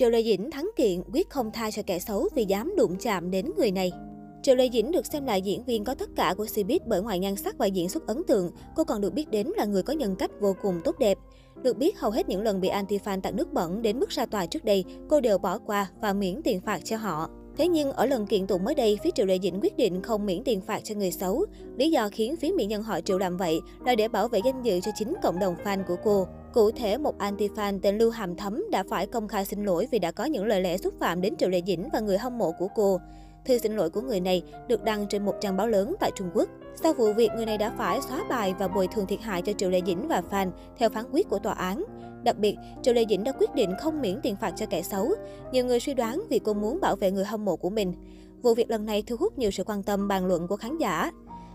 Triệu Lê Dĩnh thắng kiện quyết không tha cho kẻ xấu vì dám đụng chạm đến người này. Triệu Lê Dĩnh được xem là diễn viên có tất cả của Cbiz bởi ngoài nhan sắc và diễn xuất ấn tượng, cô còn được biết đến là người có nhân cách vô cùng tốt đẹp. Được biết, hầu hết những lần bị anti-fan tạt nước bẩn đến mức ra tòa trước đây, cô đều bỏ qua và miễn tiền phạt cho họ. Thế nhưng ở lần kiện tụng mới đây, phía Triệu Lê Dĩnh quyết định không miễn tiền phạt cho người xấu. Lý do khiến phía mỹ nhân họ Triệu làm vậy là để bảo vệ danh dự cho chính cộng đồng fan của cô. Cụ thể, một anti-fan tên Lưu Hàm Thấm đã phải công khai xin lỗi vì đã có những lời lẽ xúc phạm đến Triệu Lê Dĩnh và người hâm mộ của cô. Thư xin lỗi của người này được đăng trên một trang báo lớn tại Trung Quốc. Sau vụ việc, người này đã phải xóa bài và bồi thường thiệt hại cho Triệu Lê Dĩnh và fan theo phán quyết của tòa án. Đặc biệt, Triệu Lê Dĩnh đã quyết định không miễn tiền phạt cho kẻ xấu. Nhiều người suy đoán vì cô muốn bảo vệ người hâm mộ của mình. Vụ việc lần này thu hút nhiều sự quan tâm bàn luận của khán giả.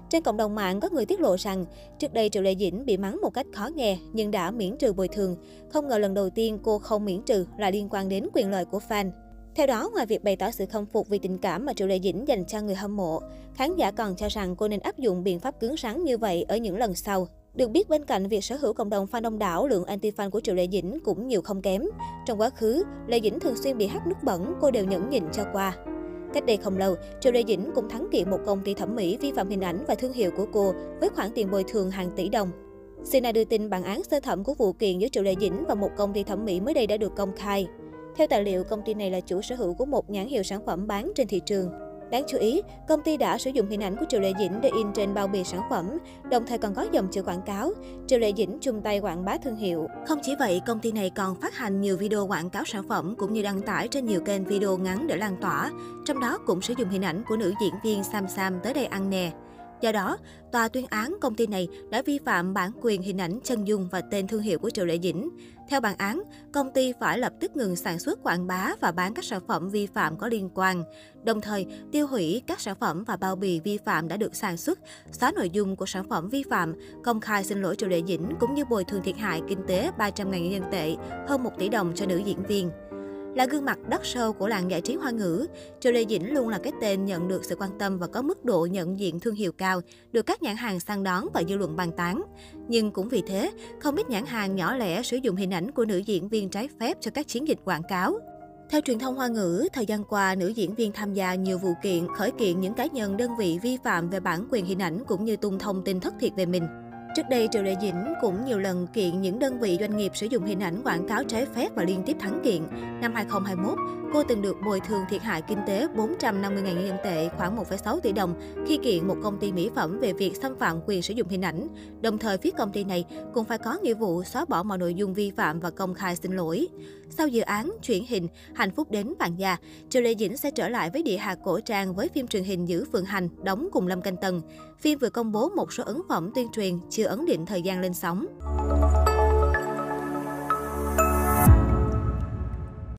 Trên cộng đồng mạng có người tiết lộ rằng, trước đây Triệu lệ Dĩnh bị mắng một cách khó nghe nhưng đã miễn trừ bồi thường. Không ngờ lần đầu tiên cô không miễn trừ là liên quan đến quyền lợi của fan. Theo đó, ngoài việc bày tỏ sự không phục vì tình cảm mà Triệu lệ Dĩnh dành cho người hâm mộ, khán giả còn cho rằng cô nên áp dụng biện pháp cứng rắn như vậy ở những lần sau. Được biết bên cạnh việc sở hữu cộng đồng fan đông đảo, lượng anti-fan của Triệu lệ Dĩnh cũng nhiều không kém. Trong quá khứ, lệ Dĩnh thường xuyên bị hắt nước bẩn, cô đều nhẫn nhịn cho qua. Cách đây không lâu, Triệu Lê Dĩnh cũng thắng kiện một công ty thẩm mỹ vi phạm hình ảnh và thương hiệu của cô với khoản tiền bồi thường hàng tỷ đồng. Sina đưa tin bản án sơ thẩm của vụ kiện giữa Triệu Lê Dĩnh và một công ty thẩm mỹ mới đây đã được công khai. Theo tài liệu, công ty này là chủ sở hữu của một nhãn hiệu sản phẩm bán trên thị trường. Đáng chú ý, công ty đã sử dụng hình ảnh của Triệu Lệ Dĩnh để in trên bao bì sản phẩm, đồng thời còn có dòng chữ quảng cáo Triệu Lệ Dĩnh chung tay quảng bá thương hiệu. Không chỉ vậy, công ty này còn phát hành nhiều video quảng cáo sản phẩm cũng như đăng tải trên nhiều kênh video ngắn để lan tỏa, trong đó cũng sử dụng hình ảnh của nữ diễn viên Sam Sam tới đây ăn nè. Do đó, tòa tuyên án công ty này đã vi phạm bản quyền hình ảnh chân dung và tên thương hiệu của Triệu Lệ Dĩnh. Theo bản án, công ty phải lập tức ngừng sản xuất quảng bá và bán các sản phẩm vi phạm có liên quan, đồng thời tiêu hủy các sản phẩm và bao bì vi phạm đã được sản xuất, xóa nội dung của sản phẩm vi phạm, công khai xin lỗi Triệu Lệ Dĩnh cũng như bồi thường thiệt hại kinh tế 300.000 nhân tệ, hơn 1 tỷ đồng cho nữ diễn viên. Là gương mặt đắt sâu của làng giải trí hoa ngữ, Triệu Lê Dĩnh luôn là cái tên nhận được sự quan tâm và có mức độ nhận diện thương hiệu cao, được các nhãn hàng săn đón và dư luận bàn tán. Nhưng cũng vì thế, không ít nhãn hàng nhỏ lẻ sử dụng hình ảnh của nữ diễn viên trái phép cho các chiến dịch quảng cáo. Theo truyền thông Hoa ngữ, thời gian qua, nữ diễn viên tham gia nhiều vụ kiện, khởi kiện những cá nhân đơn vị vi phạm về bản quyền hình ảnh cũng như tung thông tin thất thiệt về mình. Trước đây, Triệu Lệ Dĩnh cũng nhiều lần kiện những đơn vị doanh nghiệp sử dụng hình ảnh quảng cáo trái phép và liên tiếp thắng kiện. Năm 2021, cô từng được bồi thường thiệt hại kinh tế 450.000 nhân tệ, khoảng 1,6 tỷ đồng khi kiện một công ty mỹ phẩm về việc xâm phạm quyền sử dụng hình ảnh. Đồng thời, phía công ty này cũng phải có nghĩa vụ xóa bỏ mọi nội dung vi phạm và công khai xin lỗi. Sau dự án chuyển hình Hạnh phúc đến vàng già, Triệu Lệ Dĩnh sẽ trở lại với địa hạt cổ trang với phim truyền hình Giữ Phượng Hành đóng cùng Lâm Canh Tần. Phim vừa công bố một số ấn phẩm tuyên truyền chưa chưa ấn định thời gian lên sóng.